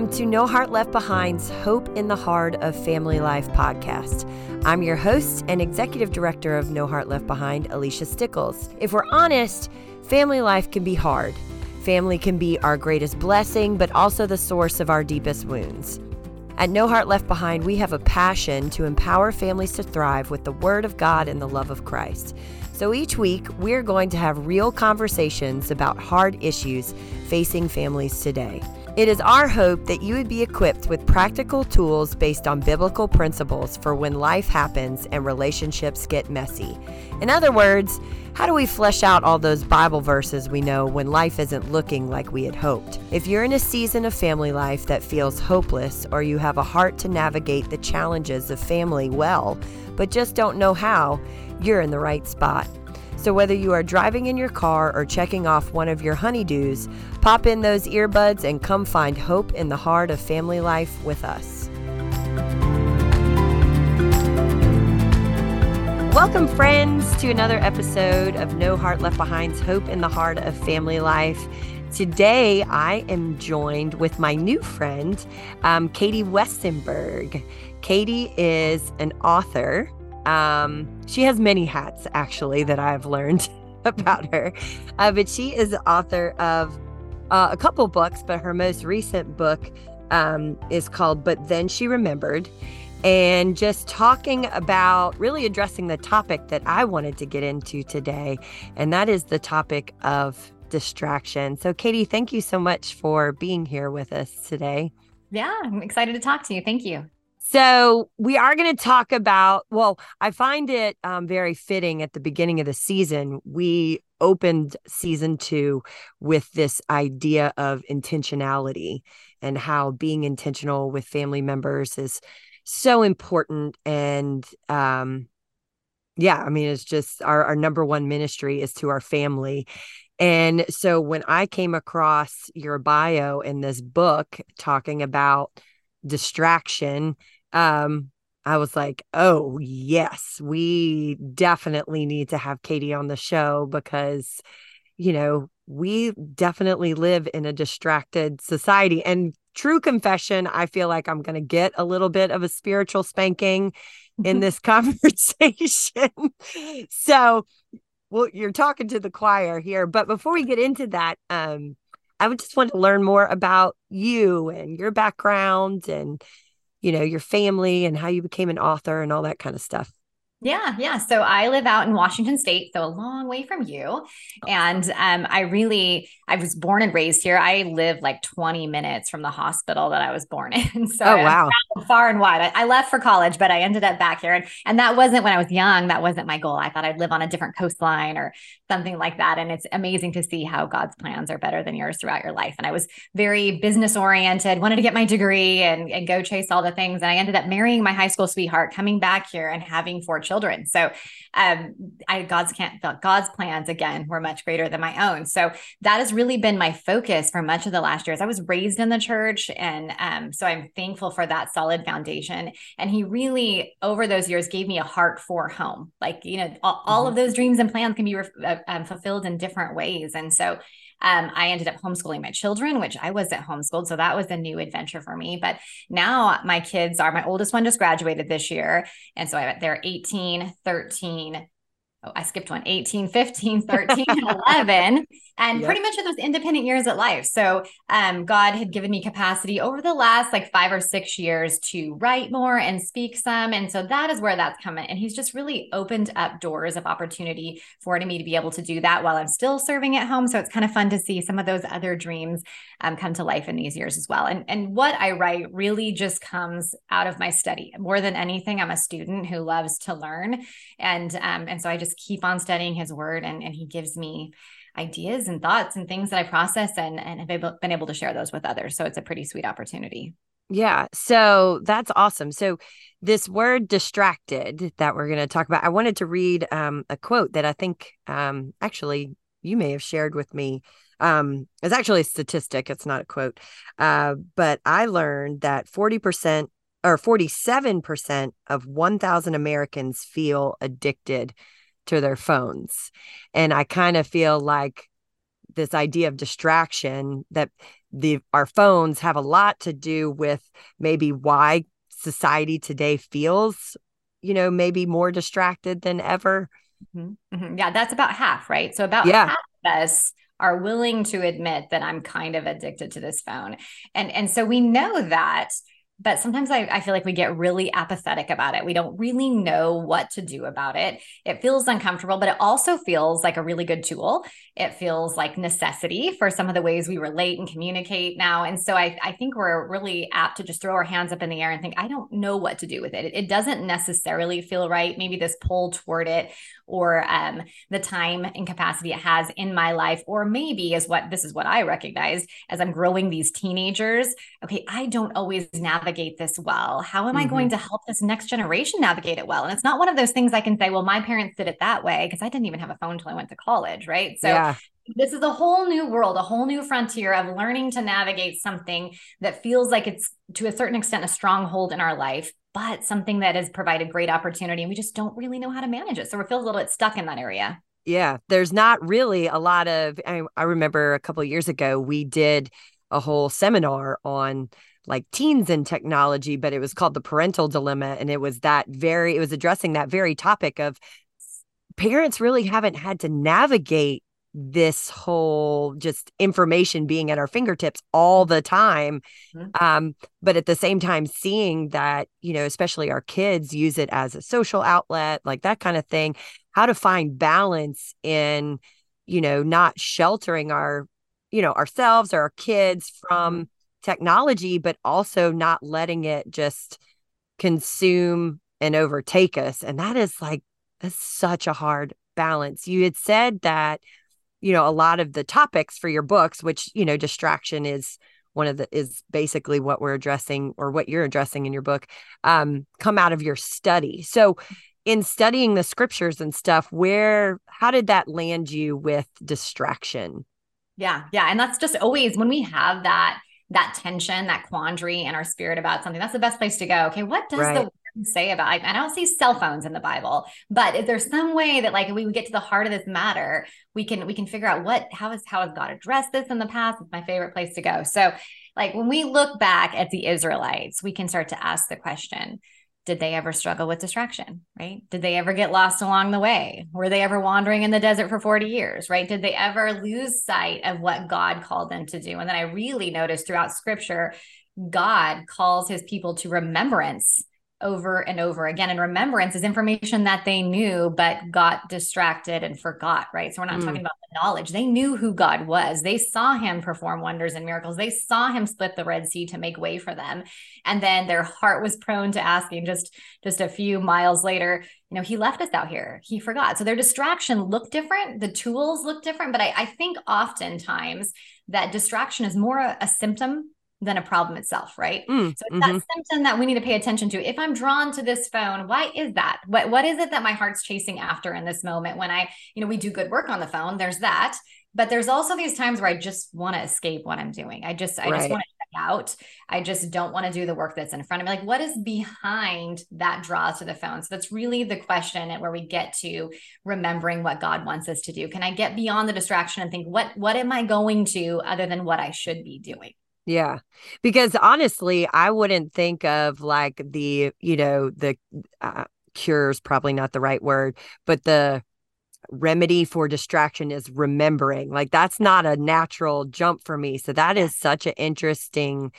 Welcome to No Heart Left Behind's Hope in the Heart of Family Life podcast. I'm your host and executive director of No Heart Left Behind, Alicia Stickles. If we're honest, family life can be hard. Family can be our greatest blessing, but also the source of our deepest wounds. At No Heart Left Behind, we have a passion to empower families to thrive with the Word of God and the love of Christ. So each week, we're going to have real conversations about hard issues facing families today. It is our hope that you would be equipped with practical tools based on biblical principles for when life happens and relationships get messy. In other words, how do we flesh out all those Bible verses we know when life isn't looking like we had hoped? If you're in a season of family life that feels hopeless, or you have a heart to navigate the challenges of family well, but just don't know how, you're in the right spot. So, whether you are driving in your car or checking off one of your honeydews, pop in those earbuds and come find hope in the heart of family life with us. Welcome, friends, to another episode of No Heart Left Behind's Hope in the Heart of Family Life. Today, I am joined with my new friend, um, Katie Westenberg. Katie is an author um, she has many hats, actually, that I've learned about her. Uh, but she is the author of uh, a couple books, but her most recent book um, is called But Then She Remembered. And just talking about really addressing the topic that I wanted to get into today, and that is the topic of distraction. So, Katie, thank you so much for being here with us today. Yeah, I'm excited to talk to you. Thank you. So we are going to talk about. Well, I find it um, very fitting at the beginning of the season. We opened season two with this idea of intentionality and how being intentional with family members is so important. And um, yeah, I mean, it's just our, our number one ministry is to our family. And so when I came across your bio in this book talking about distraction um, I was like, oh, yes, we definitely need to have Katie on the show because, you know, we definitely live in a distracted society. And true confession, I feel like I'm going to get a little bit of a spiritual spanking in this conversation. so, well, you're talking to the choir here. But before we get into that, um, I would just want to learn more about you and your background and you know, your family and how you became an author and all that kind of stuff. Yeah, yeah. So I live out in Washington State, so a long way from you. And um, I really, I was born and raised here. I live like 20 minutes from the hospital that I was born in. So oh, wow. far and wide. I, I, left for college, but I ended up back here. And, and that wasn't when I was young. That wasn't my goal. I thought I'd live on a different coastline or something like that. And it's amazing to see how God's plans are better than yours throughout your life. And I was very business oriented, wanted to get my degree and, and go chase all the things. And I ended up marrying my high school sweetheart, coming back here and having four children. So um, I God's can't God's plans again were much greater than my own. So that has really been my focus for much of the last years. I was raised in the church, and um, so I'm thankful for that solid foundation. And He really, over those years, gave me a heart for home. Like you know, all, all mm-hmm. of those dreams and plans can be re- uh, um, fulfilled in different ways. And so um, I ended up homeschooling my children, which I wasn't homeschooled. So that was a new adventure for me. But now my kids are, my oldest one just graduated this year. And so I, they're 18, 13, oh, I skipped one 18, 15, 13, 11, and yep. pretty much in those independent years at life. So, um, God had given me capacity over the last like five or six years to write more and speak some. And so that is where that's coming. And He's just really opened up doors of opportunity for me to be able to do that while I'm still serving at home. So it's kind of fun to see some of those other dreams um, come to life in these years as well. And, and what I write really just comes out of my study. More than anything, I'm a student who loves to learn. And, um, and so I just just keep on studying his word and, and he gives me ideas and thoughts and things that I process and, and have been able to share those with others. So it's a pretty sweet opportunity. Yeah. So that's awesome. So this word distracted that we're going to talk about, I wanted to read um, a quote that I think um, actually you may have shared with me. Um, it's actually a statistic. It's not a quote. Uh, but I learned that 40% or 47% of 1,000 Americans feel addicted to their phones. And I kind of feel like this idea of distraction that the our phones have a lot to do with maybe why society today feels you know maybe more distracted than ever mm-hmm. Mm-hmm. yeah that's about half right so about yeah. half of us are willing to admit that i'm kind of addicted to this phone and and so we know that but sometimes I, I, feel like we get really apathetic about it. We don't really know what to do about it. It feels uncomfortable, but it also feels like a really good tool. It feels like necessity for some of the ways we relate and communicate now. And so I, I think we're really apt to just throw our hands up in the air and think, I don't know what to do with it. It, it doesn't necessarily feel right. Maybe this pull toward it or um, the time and capacity it has in my life, or maybe is what this is what I recognize as I'm growing these teenagers. Okay, I don't always navigate this well. How am mm-hmm. I going mm-hmm. to help this next generation navigate it well? And it's not one of those things I can say, well, my parents did it that way because I didn't even have a phone until I went to college, right? So yeah this is a whole new world, a whole new frontier of learning to navigate something that feels like it's to a certain extent a stronghold in our life, but something that has provided great opportunity and we just don't really know how to manage it. So we feel a little bit stuck in that area. Yeah, there's not really a lot of I, I remember a couple years ago we did a whole seminar on like teens and technology, but it was called the parental dilemma and it was that very it was addressing that very topic of parents really haven't had to navigate this whole just information being at our fingertips all the time mm-hmm. um, but at the same time seeing that you know especially our kids use it as a social outlet like that kind of thing how to find balance in you know not sheltering our you know ourselves or our kids from. Technology but also not letting it just consume and overtake us. And that is like that's such a hard balance. You had said that you know a lot of the topics for your books which you know distraction is one of the is basically what we're addressing or what you're addressing in your book um come out of your study. So in studying the scriptures and stuff where how did that land you with distraction? Yeah yeah and that's just always when we have that that tension that quandary in our spirit about something that's the best place to go. Okay what does right. the say about I, I don't see cell phones in the bible but if there's some way that like we get to the heart of this matter we can we can figure out what how is how has god addressed this in the past? It's my favorite place to go. So like when we look back at the israelites we can start to ask the question did they ever struggle with distraction right? Did they ever get lost along the way? Were they ever wandering in the desert for 40 years right? Did they ever lose sight of what god called them to do? And then i really noticed throughout scripture god calls his people to remembrance over and over again. And remembrance is information that they knew, but got distracted and forgot, right? So we're not mm. talking about the knowledge. They knew who God was. They saw him perform wonders and miracles. They saw him split the Red Sea to make way for them. And then their heart was prone to asking just, just a few miles later, you know, he left us out here. He forgot. So their distraction looked different. The tools look different. But I, I think oftentimes that distraction is more a, a symptom than a problem itself, right? Mm, so it's mm-hmm. that symptom that we need to pay attention to. If I'm drawn to this phone, why is that? What what is it that my heart's chasing after in this moment when I, you know, we do good work on the phone. There's that. But there's also these times where I just want to escape what I'm doing. I just, I right. just want to check out. I just don't want to do the work that's in front of me. Like, what is behind that draw to the phone? So that's really the question and where we get to remembering what God wants us to do. Can I get beyond the distraction and think, what, what am I going to other than what I should be doing? Yeah. Because honestly, I wouldn't think of like the, you know, the uh, cure is probably not the right word, but the remedy for distraction is remembering. Like that's not a natural jump for me. So that is such an interesting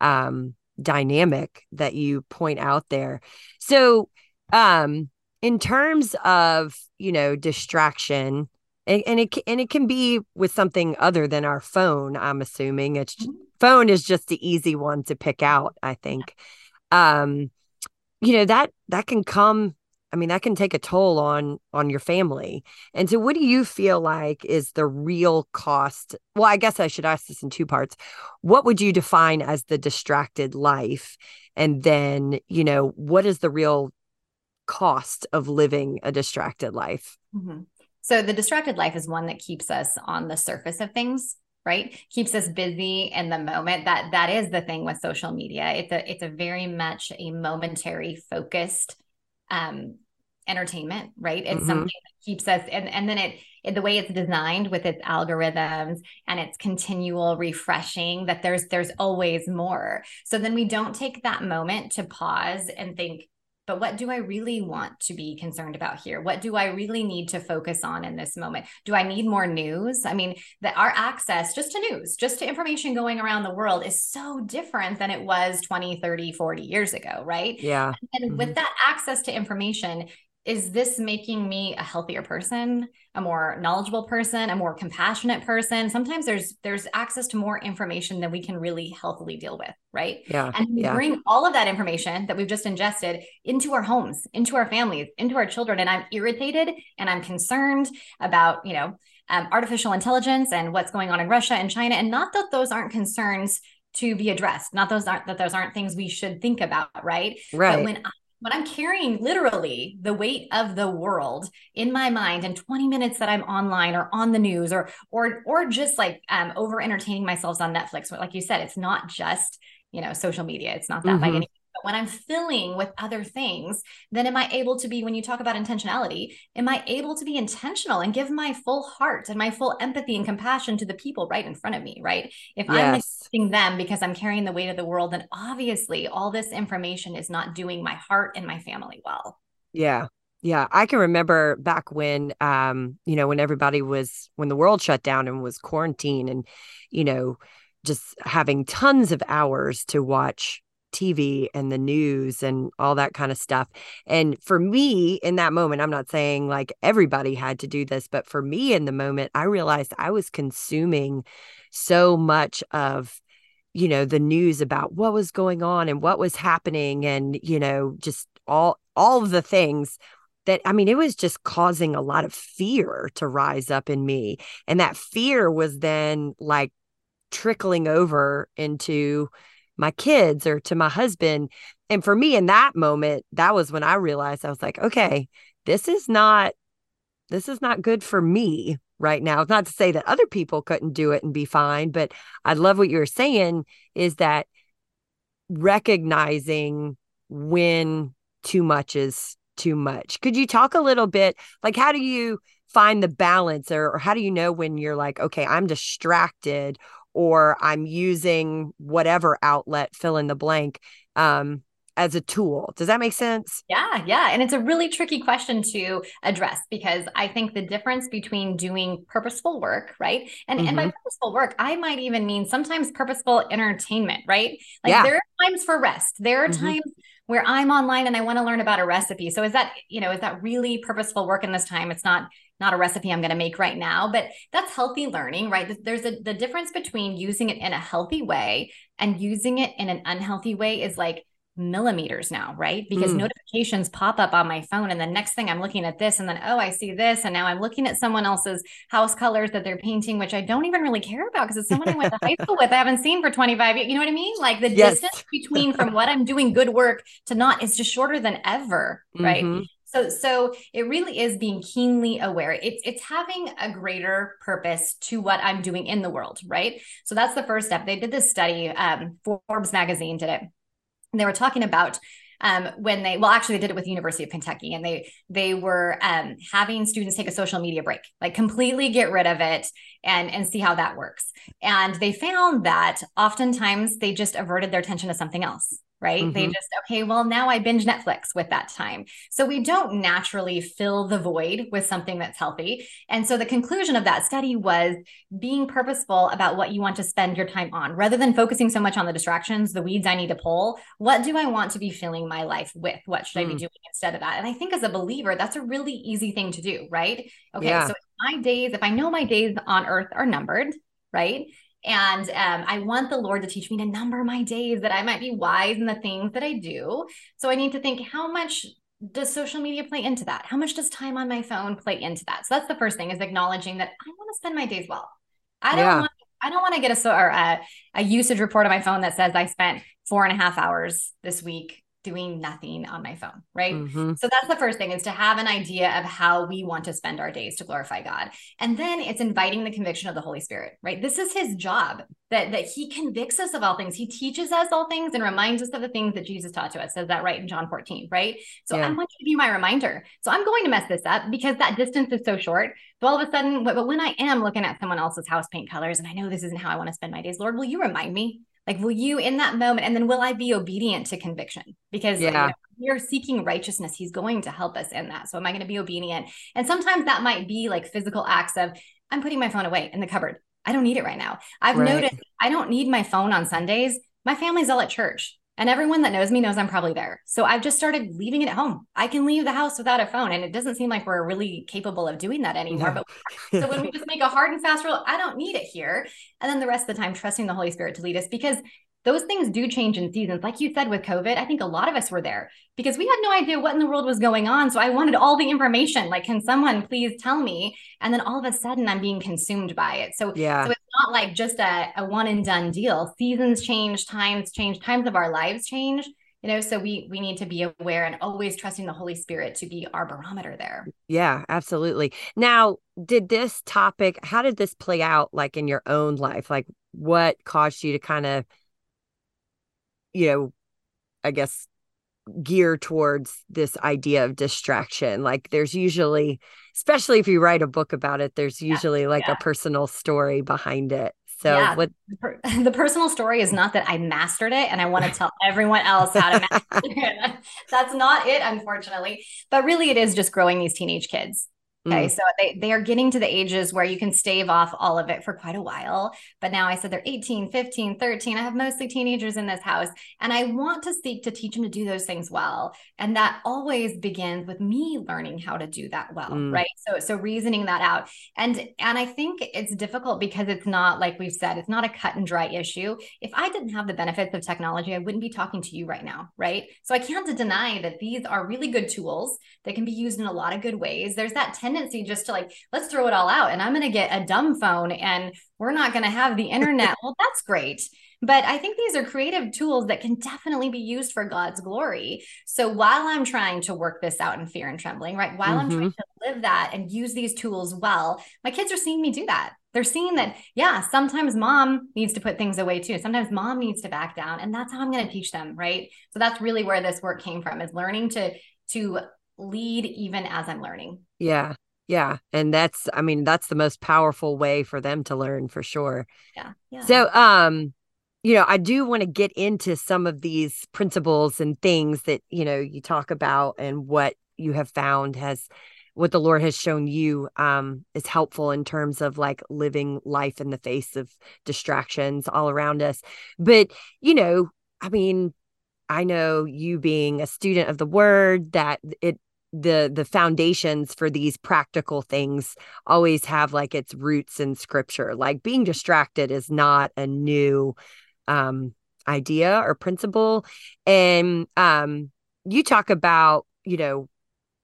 um dynamic that you point out there. So um in terms of, you know, distraction, and, and it and it can be with something other than our phone i'm assuming. It's mm-hmm. phone is just the easy one to pick out i think. Um you know that that can come i mean that can take a toll on on your family. And so what do you feel like is the real cost? Well i guess i should ask this in two parts. What would you define as the distracted life? And then you know what is the real cost of living a distracted life? Mm-hmm. So the distracted life is one that keeps us on the surface of things, right? Keeps us busy in the moment. That that is the thing with social media. It's a it's a very much a momentary focused um entertainment, right? It's mm-hmm. something that keeps us and and then it the way it's designed with its algorithms and its continual refreshing that there's there's always more so then we don't take that moment to pause and think but what do I really want to be concerned about here? What do I really need to focus on in this moment? Do I need more news? I mean, that our access just to news, just to information going around the world is so different than it was 20, 30, 40 years ago, right? Yeah. And mm-hmm. with that access to information, is this making me a healthier person a more knowledgeable person a more compassionate person? Sometimes there's there's access to more information than we can really healthily deal with right? Yeah and we yeah. bring all of that information that we've just ingested into our homes into our families into our children. And i'm irritated and i'm concerned about you know um, artificial intelligence and what's going on in russia and china. And not that those aren't concerns to be addressed not those aren't that those aren't things we should think about right? Right. but when when I'm carrying literally the weight of the world in my mind in 20 minutes that I'm online or on the news or or or just like um, over entertaining myself on Netflix. Like you said, it's not just you know social media. It's not that mm-hmm. by any when I'm filling with other things, then am I able to be, when you talk about intentionality, am I able to be intentional and give my full heart and my full empathy and compassion to the people right in front of me, right? If yes. I'm them because I'm carrying the weight of the world, then obviously all this information is not doing my heart and my family well. Yeah. Yeah, I can remember back when um, you know, when everybody was when the world shut down and was quarantined and you know, just having tons of hours to watch TV and the news and all that kind of stuff. And for me in that moment, I'm not saying like everybody had to do this, but for me in the moment, I realized I was consuming so much of you know the news about what was going on and what was happening and you know just all all of the things that I mean, it was just causing a lot of fear to rise up in me. And that fear was then like trickling over into my kids or to my husband. And for me in that moment, that was when I realized I was like, okay, this is not this is not good for me right now. It's not to say that other people couldn't do it and be fine, but I love what you're saying is that recognizing when too much is too much. Could you talk a little bit like how do you find the balance or, or how do you know when you're like okay, I'm distracted or I'm using whatever outlet, fill in the blank, um, as a tool. Does that make sense? Yeah, yeah. And it's a really tricky question to address because I think the difference between doing purposeful work, right? And, mm-hmm. and by mm-hmm. purposeful work, I might even mean sometimes purposeful entertainment, right? Like yeah. there are times for rest. There are mm-hmm. times where I'm online and I want to learn about a recipe. So is that, you know, is that really purposeful work in this time? It's not not a recipe I'm going to make right now, but that's healthy learning, right? There's a the difference between using it in a healthy way and using it in an unhealthy way is like millimeters now, right? Because mm. notifications pop up on my phone and the next thing I'm looking at this and then oh, I see this and now I'm looking at someone else's house colors that they're painting which I don't even really care about because it's someone I went to high school with I haven't seen for 25 years. You know what I mean? Like the yes. distance between from what I'm doing good work to not is just shorter than ever, right? Mm-hmm. So, so it really is being keenly aware. It's it's having a greater purpose to what I'm doing in the world, right? So that's the first step. They did this study. Um, Forbes magazine did it. And they were talking about um, when they well actually they did it with the university of kentucky and they they were um, having students take a social media break like completely get rid of it and and see how that works and they found that oftentimes they just averted their attention to something else right? Mm-hmm. They just, okay, well, now I binge Netflix with that time. So we don't naturally fill the void with something that's healthy. And so the conclusion of that study was being purposeful about what you want to spend your time on rather than focusing so much on the distractions, the weeds I need to pull. What do I want to be filling my life with? What should mm. I be mm. doing instead of that? And I think as a believer, that's a really easy thing to do, right? Okay, yeah. so my days, if I know my days on earth are numbered, right? And um, I want the Lord to teach me to number my days that I might be wise in the things that I do. So I need to think how much does social media play into that? How much does time on my phone play into that? So that's the first thing is acknowledging that I want to spend my days well. I don't yeah. want I don't want to get a, or a, a usage report on my phone that says I spent four and a half hours this week doing nothing on my phone, right? Mm-hmm. So that's the first thing is to have an idea of how we want to spend our days to glorify God. And then it's inviting the conviction of the Holy Spirit, right? This is his job that that he convicts us of all things. He teaches us all things and reminds us of the things that Jesus taught to us. Says that right in John 14, right? So yeah. I want you to be my reminder. So I'm going to mess this up because that distance is so short. So all of a sudden, but, but when I am looking at someone else's house paint colors and I know this isn't how I want to spend my days, Lord, will you remind me? Like, will you in that moment, and then will I be obedient to conviction? Because yeah. you are seeking righteousness. He's going to help us in that. So, am I going to be obedient? And sometimes that might be like physical acts of, I'm putting my phone away in the cupboard. I don't need it right now. I've right. noticed I don't need my phone on Sundays. My family's all at church. And everyone that knows me knows I'm probably there. So I've just started leaving it at home. I can leave the house without a phone. And it doesn't seem like we're really capable of doing that anymore. No. But so when we just make a hard and fast rule, I don't need it here. And then the rest of the time, trusting the Holy Spirit to lead us because those things do change in seasons. Like you said with COVID, I think a lot of us were there because we had no idea what in the world was going on. So I wanted all the information. Like, can someone please tell me? And then all of a sudden I'm being consumed by it. So, yeah. so it's not like just a, a one and done deal. Seasons change, times change, times of our lives change. You know, so we we need to be aware and always trusting the Holy Spirit to be our barometer there. Yeah, absolutely. Now, did this topic, how did this play out like in your own life? Like what caused you to kind of you know, I guess gear towards this idea of distraction. Like there's usually, especially if you write a book about it, there's usually yeah, like yeah. a personal story behind it. So yeah, what the personal story is not that I mastered it and I want to tell everyone else how to master it. That's not it, unfortunately. But really it is just growing these teenage kids. Okay. Mm. So they, they are getting to the ages where you can stave off all of it for quite a while. But now I said they're 18, 15, 13. I have mostly teenagers in this house. And I want to seek to teach them to do those things well. And that always begins with me learning how to do that well. Mm. Right. So so reasoning that out. And and I think it's difficult because it's not like we've said, it's not a cut and dry issue. If I didn't have the benefits of technology, I wouldn't be talking to you right now. Right. So I can't deny that these are really good tools that can be used in a lot of good ways. There's that tendency tendency just to like, let's throw it all out and I'm going to get a dumb phone and we're not going to have the internet. well, that's great. But I think these are creative tools that can definitely be used for God's glory. So while I'm trying to work this out in fear and trembling, right? While mm-hmm. I'm trying mm-hmm. to live that and use these tools well, my kids are seeing me do that. They're seeing that, yeah, sometimes mom needs to put things away too. Sometimes mom needs to back down. And that's how I'm going to teach them, right? So that's really where this work came from is learning to to lead even as I'm learning. Yeah. Yeah. And that's, I mean, that's the most powerful way for them to learn for sure. Yeah. yeah. So, um, you know, I do want to get into some of these principles and things that, you know, you talk about and what you have found has what the Lord has shown you um, is helpful in terms of like living life in the face of distractions all around us. But, you know, I mean, I know you being a student of the word that it the the foundations for these practical things always have like its roots in scripture like being distracted is not a new um idea or principle and um you talk about you know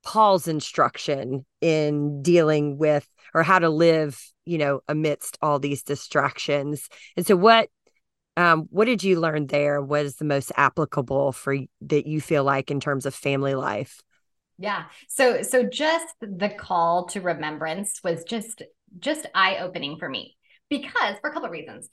paul's instruction in dealing with or how to live you know amidst all these distractions and so what um, what did you learn there? What is the most applicable for that you feel like in terms of family life? Yeah. So so just the call to remembrance was just just eye opening for me because for a couple of reasons.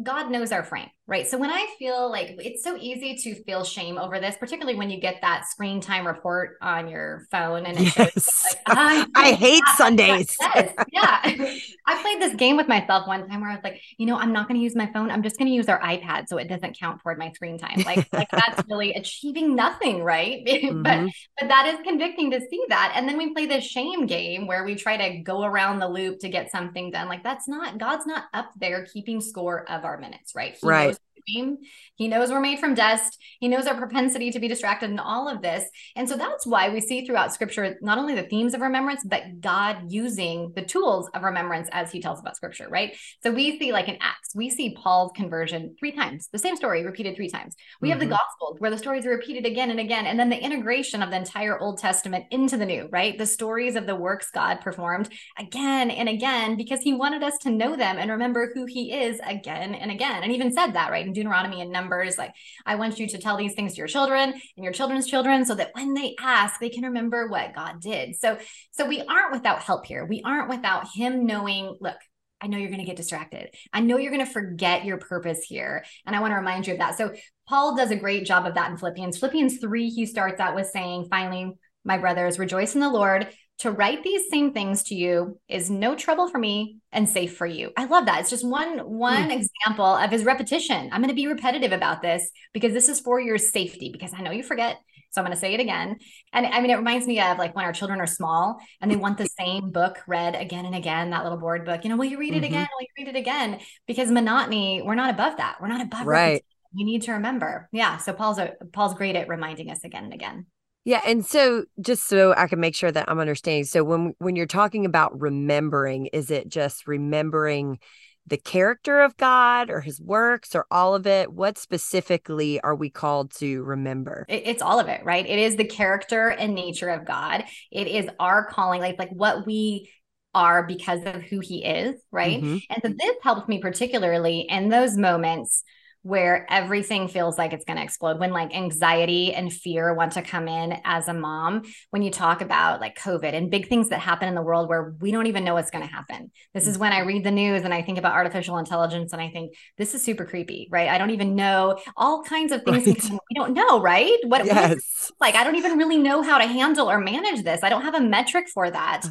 God knows our frame, right? So when I feel like it's so easy to feel shame over this, particularly when you get that screen time report on your phone and it yes. like, I, I hate Sundays. Yes. yeah. I played this game with myself one time where I was like, you know, I'm not going to use my phone. I'm just going to use our iPad so it doesn't count toward my screen time. Like, like that's really achieving nothing, right? Mm-hmm. but but that is convicting to see that. And then we play this shame game where we try to go around the loop to get something done. Like that's not God's not up there keeping score of our minutes, right? He right just he knows we're made from dust. He knows our propensity to be distracted in all of this. And so that's why we see throughout scripture not only the themes of remembrance, but God using the tools of remembrance as he tells about scripture, right? So we see like in Acts, we see Paul's conversion three times, the same story repeated three times. We mm-hmm. have the mm-hmm. Gospels where the stories are repeated again and again. And then the integration of the entire Old Testament into the New, right? The stories of the works God performed again and again because he wanted us to know them and remember who he is again and again. And even said that, right? Deuteronomy and Numbers. Like, I want you to tell these things to your children and your children's children so that when they ask, they can remember what God did. So, so we aren't without help here. We aren't without Him knowing, look, I know you're going to get distracted. I know you're going to forget your purpose here. And I want to remind you of that. So, Paul does a great job of that in Philippians. Philippians 3, he starts out with saying, finally, my brothers, rejoice in the Lord. To write these same things to you is no trouble for me and safe for you. I love that. It's just one one mm. example of his repetition. I'm going to be repetitive about this because this is for your safety because I know you forget. So I'm going to say it again. And I mean, it reminds me of like when our children are small and they want the same book read again and again, that little board book. You know, will you read it mm-hmm. again? Will you read it again? Because monotony, we're not above that. We're not above right. Repetition. You need to remember. Yeah. So Paul's a, Paul's great at reminding us again and again. Yeah, and so just so I can make sure that I'm understanding. So when when you're talking about remembering, is it just remembering the character of God or his works or all of it? What specifically are we called to remember? It's all of it, right? It is the character and nature of God. It is our calling, like like what we are because of who he is, right? Mm-hmm. And so this helps me particularly in those moments where everything feels like it's going to explode when like anxiety and fear want to come in as a mom when you talk about like covid and big things that happen in the world where we don't even know what's going to happen. This is when i mm-hmm. read the news and i think about artificial intelligence and i think this is super creepy right? I don't even know all kinds of things right. we don't know right? What, yes. like? I don't even really know how to handle or manage this. I don't have a metric for that.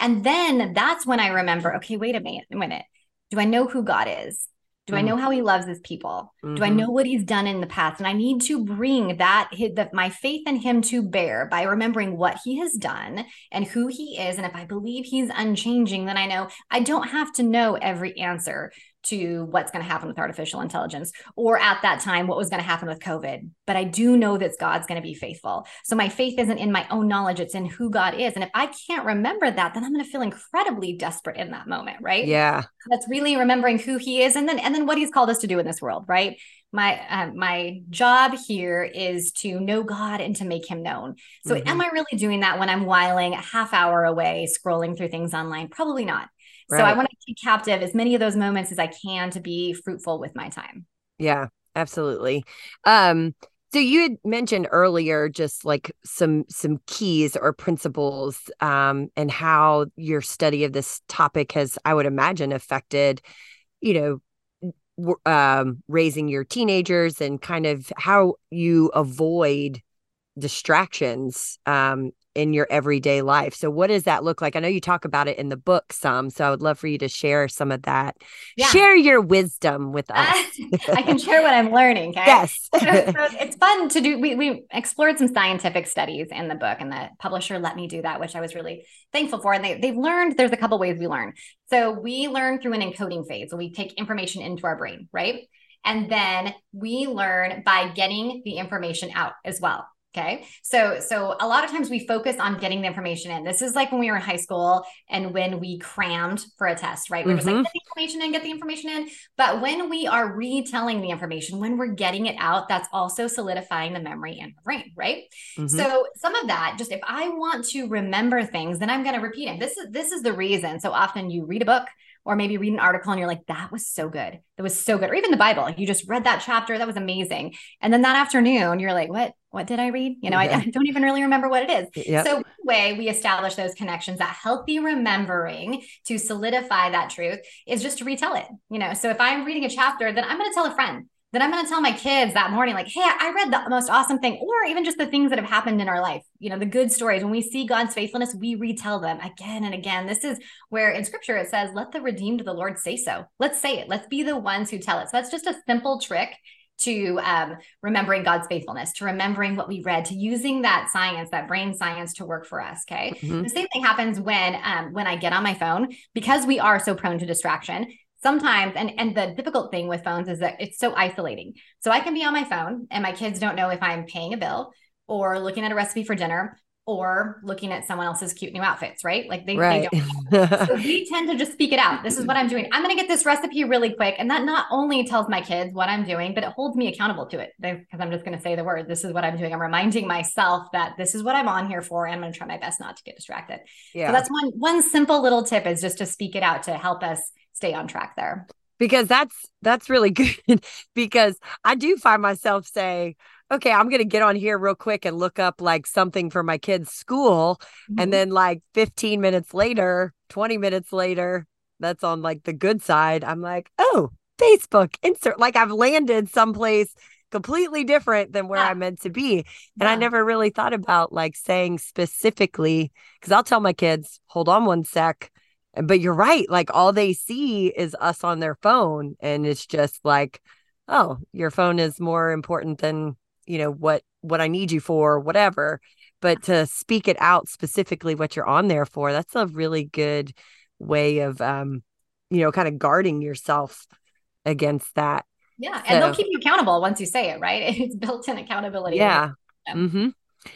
And then that's when i remember okay wait a minute, a minute. Do i know who god is do mm. I know how he loves his people? Mm-hmm. Do I mm-hmm. know what he's done in the past? And I need to bring that, that my faith in him to bear by remembering what he has done and who he is. And if I believe he's unchanging, then I know I don't have to know every answer to what's going to happen with artificial intelligence or at that time what was going to happen with covid but i do know that god's going to be faithful so my faith isn't in my own knowledge it's in who god is and if i can't remember that then i'm going to feel incredibly desperate in that moment right yeah that's really remembering who he is and then and then what he's called us to do in this world right my uh, my job here is to know God and to make him known. So mm-hmm. am I really doing that when I'm whiling a half hour away scrolling through things online? Probably not. Right. So I want to keep captive as many of those moments as I can to be fruitful with my time. Yeah, absolutely. Um, so you had mentioned earlier just like some some keys or principles um, and how your study of this topic has, I would imagine, affected, you know, um, raising your teenagers and kind of how you avoid distractions um, in your everyday life. So what does that look like? I know you talk about it in the book some, so I would love for you to share some of that. Yeah. Share your wisdom with us. I can share what I'm learning. Okay? Yes. so, so it's fun to do. We, we explored some scientific studies in the book and the publisher let me do that, which I was really thankful for. And they, they've learned there's a couple ways we learn. So we learn through an encoding phase. So we take information into our brain, right? And then we learn by getting the information out as well. Okay. So, so a lot of times we focus on getting the information in. This is like when we were in high school and when we crammed for a test, right? We're mm-hmm. just like, mm-hmm. get the information in, get the information in. But when we are retelling the information, when we're getting it out, that's also solidifying the memory in the brain, right? Mm-hmm. So some of that, just if I want to remember things, then I'm going to repeat it. This is, this is the reason. So often you read a book, or maybe read an article and you're like, that was so good. That was so good. Or even the Bible, you just read that chapter. That was amazing. And then that afternoon, you're like, what, what did I read? You know, yeah. I, I, don't even really remember what it is. Yep. So way we establish those connections, that healthy remembering to solidify that truth is just to retell it. You know, so if I'm reading a chapter, then I'm going to tell a friend then I'm going to tell my kids that morning, like, hey, I read the most awesome thing, or even just the things that have happened in our life, you know, the good stories. When we see God's faithfulness, we retell them again and again. This is where in scripture it says, let the redeemed of the Lord say so. Let's say it. Let's be the ones who tell it. So that's just a simple trick to um, remembering God's faithfulness, to remembering what we read, to using that science, that brain science to work for us. Okay. Mm-hmm. The same thing happens when um, when I get on my phone because we are so prone to distraction sometimes and and the difficult thing with phones is that it's so isolating so i can be on my phone and my kids don't know if i'm paying a bill or looking at a recipe for dinner or looking at someone else's cute new outfits right? Like they, right. they don't so we tend to just speak it out. This is what i'm doing. I'm going to get this recipe really quick and that not only tells my kids what i'm doing but it holds me accountable to it. Because i'm just going to say the word this is what i'm doing. I'm reminding myself that this is what i'm on here for and i'm going to try my best not to get distracted. Yeah. so that's one one simple little tip is just to speak it out to help us stay on track there. because that's that's really good because I do find myself saying, okay, I'm going to get on here real quick and look up like something for my kids' school. Mm-hmm. And then like 15 minutes later, 20 minutes later, that's on like the good side. I'm like, oh, Facebook, insert. Like I've landed someplace completely different than where yeah. I'm meant to be. And yeah. I never really thought about like saying specifically, because I'll tell my kids, hold on one sec. But you're right. Like all they see is us on their phone. And it's just like, oh, your phone is more important than you know what what i need you for whatever but to speak it out specifically what you're on there for that's a really good way of um you know kind of guarding yourself against that. Yeah and they'll keep you accountable once you say it right? It's built in accountability yeah mm-hmm.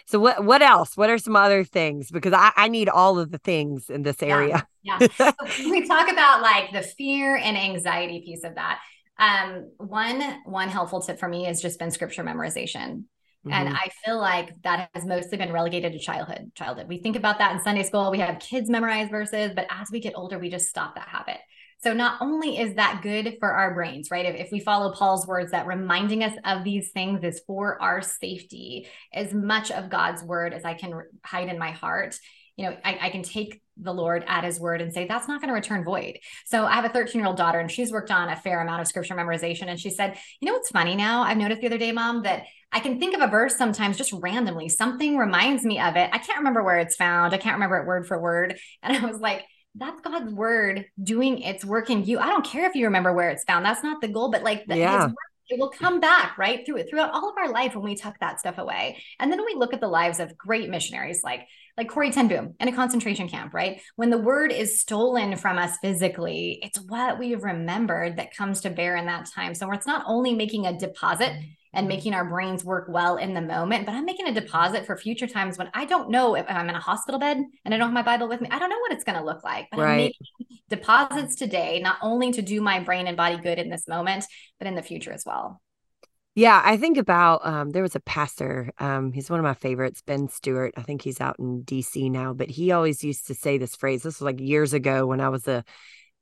so what what else? What are some other things? Because i i need all of the things in this area. yeah, yeah. so we talk about like the fear and anxiety piece of that um, one one helpful tip for me has just been scripture memorization. Mm-hmm. And I feel like that has mostly been relegated to childhood. Childhood. We think about that in Sunday school. We have kids memorize verses, but as we get older, we just stop that habit. So not only is that good for our brains, right? If, if we follow Paul's words that reminding us of these things is for our safety, as much of God's word as I can hide in my heart, you know, I, I can take the Lord at his word and say, that's not going to return void. So I have a 13 year old daughter and she's worked on a fair amount of scripture memorization. And she said, you know, what's funny now? I've noticed the other day, mom, that I can think of a verse sometimes just randomly. Something reminds me of it. I can't remember where it's found. I can't remember it word for word. And I was like, that's God's word doing its work in you. I don't care if you remember where it's found. That's not the goal, but like the, yeah it will come back right through it throughout all of our life when we tuck that stuff away. And then we look at the lives of great missionaries like like Corrie ten Boom in a concentration camp, right? When the word is stolen from us physically, it's what we've remembered that comes to bear in that time. So it's not only making a deposit mm-hmm. And making our brains work well in the moment, but I'm making a deposit for future times when I don't know if I'm in a hospital bed and I don't have my Bible with me. I don't know what it's going to look like, but right. I'm making deposits today, not only to do my brain and body good in this moment, but in the future as well. Yeah, I think about um, there was a pastor. Um, he's one of my favorites, Ben Stuart. I think he's out in DC now, but he always used to say this phrase. This was like years ago when I was a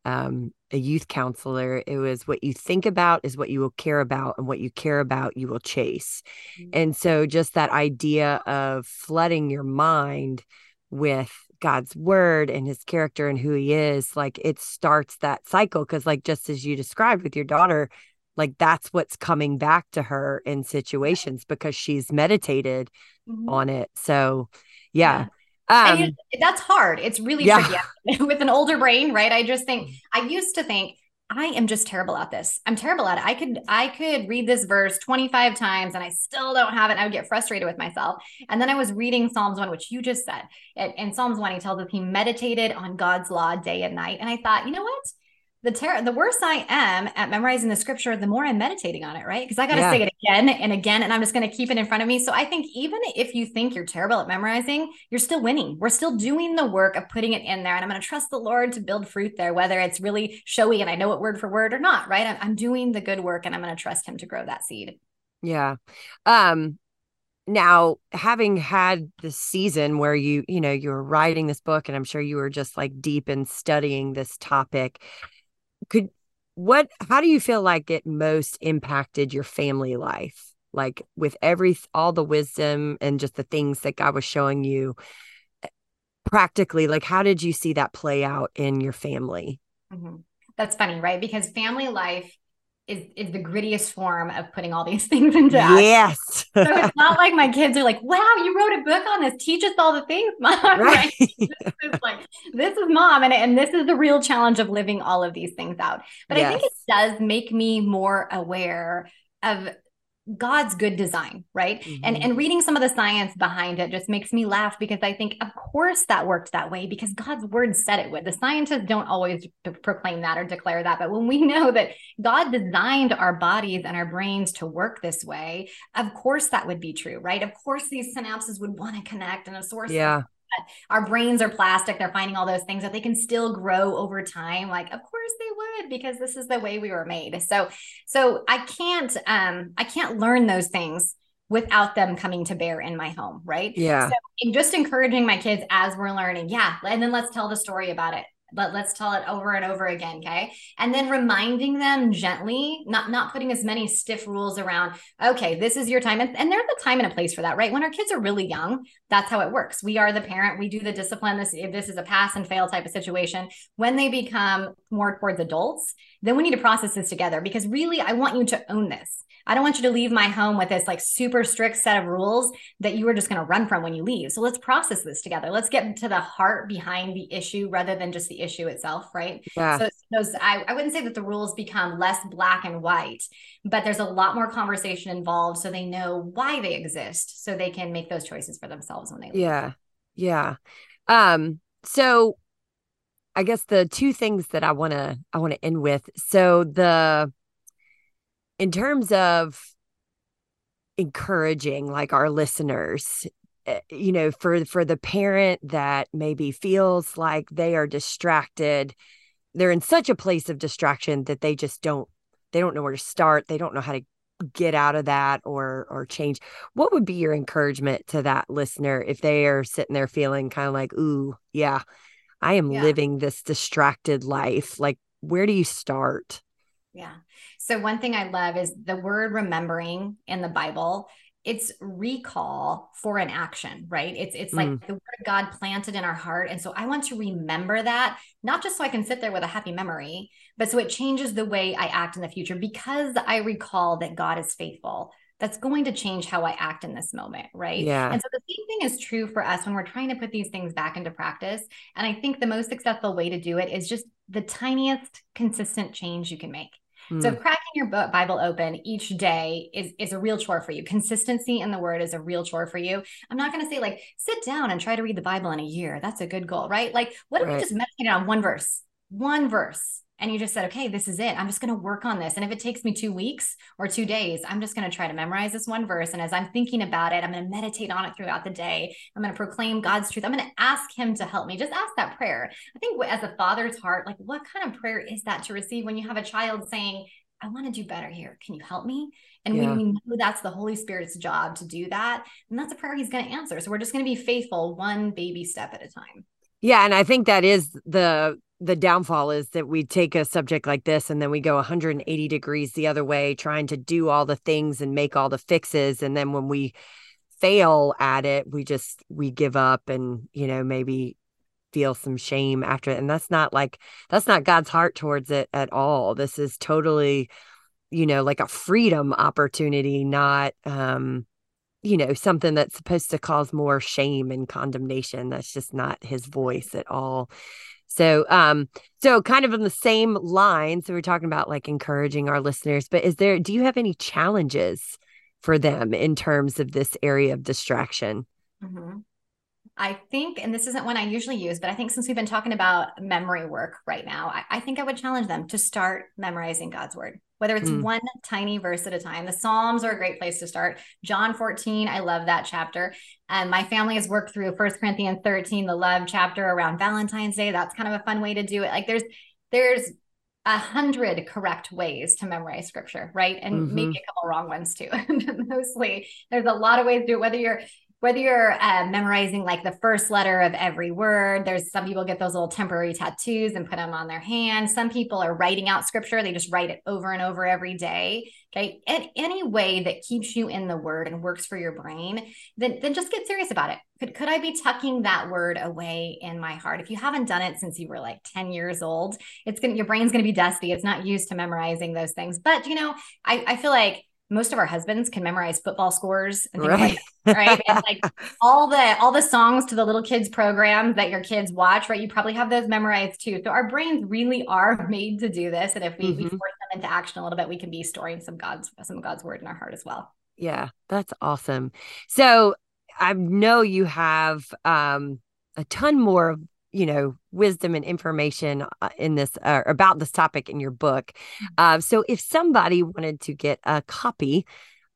um, a youth counselor. It was what you think about is what you will care about, and what you care about, you will chase. Mm-hmm. And so, just that idea of flooding your mind with God's word and his character and who he is, like it starts that cycle. Cause, like, just as you described with your daughter, like that's what's coming back to her in situations because she's meditated mm-hmm. on it. So, yeah. yeah. Um, that's hard. It's really yeah. tricky with an older brain, right? I just think I used to think I am just terrible at this. I'm terrible at it. I could I could read this verse 25 times and I still don't have it. I would get frustrated with myself. And then I was reading Psalms 1, which you just said. In Psalms 1, he tells us he meditated on God's law day and night. And I thought, you know what? The ter- the worse I am at memorizing the scripture, the more I'm meditating on it, right? Because I got to yeah. say it again and again, and I'm just going to keep it in front of me. So I think even if you think you're terrible at memorizing, you're still winning. We're still doing the work of putting it in there, and I'm going to trust the Lord to build fruit there, whether it's really showy and I know it word for word or not, right? I'm, I'm doing the good work, and I'm going to trust Him to grow that seed. Yeah. Um. Now, having had the season where you, you know, you were writing this book, and I'm sure you were just like deep in studying this topic could what how do you feel like it most impacted your family life? Like with every all the wisdom and just the things that god was showing you eh, practically like how did you see that play out in your family? Mm-hmm. that's funny right? Because family life is is the grittiest form of putting all these things into action. Yes. so it's not like my kids are like, "Wow, you wrote a book on this. Teach us all the things, mom." Right. this is like this is mom, and and this is the real challenge of living all of these things out. But yes. I think it does make me more aware of God's good design, right? Mm-hmm. And and reading some of the science behind it just makes me laugh because I think of course that worked that way because God's word said it would. The scientists don't always proclaim that or declare that, but when we know that God designed our bodies and our brains to work this way, of course that would be true, right? Of course these synapses would want to connect and a source yeah our brains are plastic they're finding all those things that they can still grow over time. Like of course they would because this is the way we were made. So so i can't um i can't learn those things without them coming to bear in my home right? Yeah. So just encouraging my kids as we're learning. Yeah and then let's tell the story about it but let's tell it over and over again okay? And then reminding them gently not not putting as many stiff rules around okay this is your time. And, and there's a time and a place for that right? When our kids are really young that's how it works. We are the parent. We do the discipline. This if this is a pass and fail type of situation when they become more towards adults then we need to process this together because really i want you to own this I don't want you to leave my home with this like super strict set of rules that you are just going to run from when you leave. So let's process this together. Let's get to the heart behind the issue rather than just the issue itself, right? Yeah. So those I, I wouldn't say that the rules become less black and white, but there's a lot more conversation involved so they know why they exist so they can make those choices for themselves when they leave. Yeah. Yeah. Um so I guess the two things that I want to I want to end with. So the in terms of encouraging like our listeners eh, you know for for the parent that maybe feels like they are distracted they're in such a place of distraction that they just don't they don't know where to start. They don't know how to get out of that or or change. What would be your encouragement to that listener if they are sitting there feeling kind of like ooh yeah i am yeah. living this distracted life. Like where do you start? Yeah so one thing I love is the word remembering in the Bible. It's recall for an action, right? It's it's like mm. the word of God planted in our heart. And so I want to remember that, not just so I can sit there with a happy memory, but so it changes the way I act in the future because I recall that God is faithful that's going to change how I act in this moment, right? Yeah. And so the same thing is true for us when we're trying to put these things back into practice. And I think the most successful way to do it is just the tiniest consistent change you can make. Mm. So hmm. cracking your Bible open each day is is a real chore for you. Consistency in the word is a real chore for you. I'm not going to say like sit down and try to read the Bible in a year. That's a good goal, right? Like what if right. you just meditated on one verse? One verse and you just said, okay, this is it. I'm just going to work on this. And if it takes me two weeks or two days, I'm just going to try to memorize this one verse. And as I'm thinking about it, I'm going to meditate on it throughout the day. I'm going to proclaim God's truth. I'm going to ask Him to help me. Just ask that prayer. I think as a father's heart, like what kind of prayer is that to receive when you have a child saying, I want to do better here. Can you help me? And yeah. when we know that's the Holy Spirit's job to do that, and that's a prayer He's going to answer. So we're just going to be faithful one baby step at a time. Yeah, and I think that is the the downfall is that we take a subject like this and then we go 180 degrees the other way trying to do all the things and make all the fixes. And then when we fail at it we just we give up and you know maybe feel some shame after it. And that's not like that's not God's heart towards it at all. This is totally you know like a freedom opportunity not um you know something that's supposed to cause more shame and condemnation that's just not his voice at all so, um, so kind of on the same line. So we're talking about like encouraging our listeners, but is there, do you have any challenges for them in terms of this area of distraction? Mm-hmm. I think, and this isn't one I usually use, but I think since we've been talking about memory work right now, I, I think I would challenge them to start memorizing God's word, whether it's mm. one tiny verse at a time. The Psalms are a great place to start. John 14, I love that chapter. And my family has worked through First Corinthians 13, the love chapter around Valentine's Day. That's kind of a fun way to do it. Like there's, there's a hundred correct ways to memorize scripture, right? And mm-hmm. maybe a couple wrong ones too. Mostly, there's a lot of ways to do it. Whether you're whether you're uh, memorizing like the first letter of every word there's some people get those little temporary tattoos and put them on their hand. some people are writing out scripture they just write it over and over every day okay? And any way that keeps you in the word and works for your brain then then just get serious about it. Could, could i be tucking that word away in my heart? If you haven't done it since you were like 10 years old it's gonna your brain's gonna be dusty. It's not used to memorizing those things. But you know i, I feel like most of our husbands can memorize football scores and things right. like right? And like all the all the songs to the little kids programs that your kids watch right? You probably have those memorized too. So our brains really are made to do this and if we, mm-hmm. we force them into action a little bit we can be storing some god's some god's word in our heart as well. Yeah that's awesome. So i know you have um a ton more you know wisdom and information uh, in this uh, about this topic in your book. Mm-hmm. uh, so if somebody wanted to get a copy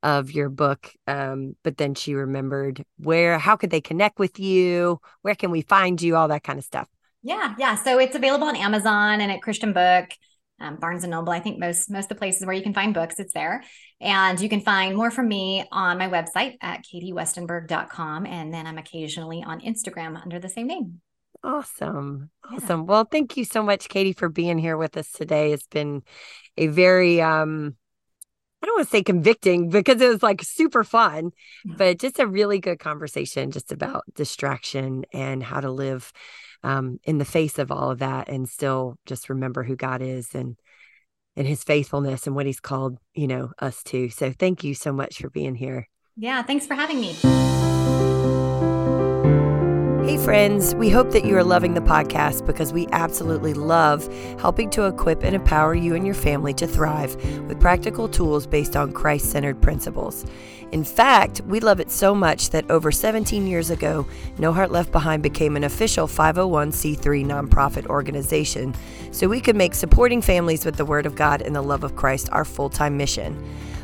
of your book um, but then she remembered where how could they connect with you? Where can we find you? All that kind of stuff. Yeah yeah. So it's available on amazon and at Christianbook um, barnes and noble i think most most of the places where you can find books it's there. And you can find more from me on my website at katiewestenberg.com and then i'm occasionally on instagram under the same name Awesome. Awesome. Yeah. Well, thank you so much, Katie, for being here with us today. It's been a very um I don't want to say convicting because it was like super fun, but just a really good conversation just about distraction and how to live um, in the face of all of that and still just remember who God is and and his faithfulness and what he's called, you know, us to. So thank you so much for being here. Yeah, thanks for having me. Hey, friends, we hope that you are loving the podcast because we absolutely love helping to equip and empower you and your family to thrive with practical tools based on Christ centered principles. In fact, we love it so much that over 17 years ago, No Heart Left Behind became an official 501c3 nonprofit organization so we could make supporting families with the Word of God and the love of Christ our full time mission.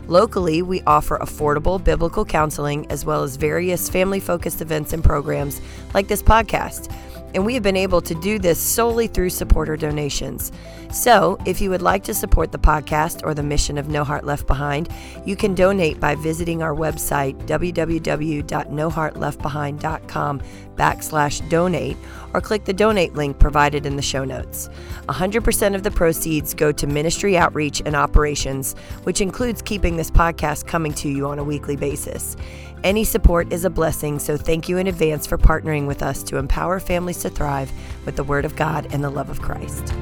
Locally, we offer affordable biblical counseling as well as various family focused events and programs like this podcast. And we have been able to do this solely through supporter donations. So, if you would like to support the podcast or the mission of No Heart Left Behind, you can donate by visiting our website, www.noheartleftbehind.com backslash donate, or click the donate link provided in the show notes. 100% of the proceeds go to ministry outreach and operations, which includes keeping this podcast coming to you on a weekly basis. Any support is a blessing, so thank you in advance for partnering with us to empower families to thrive with the Word of God and the love of Christ.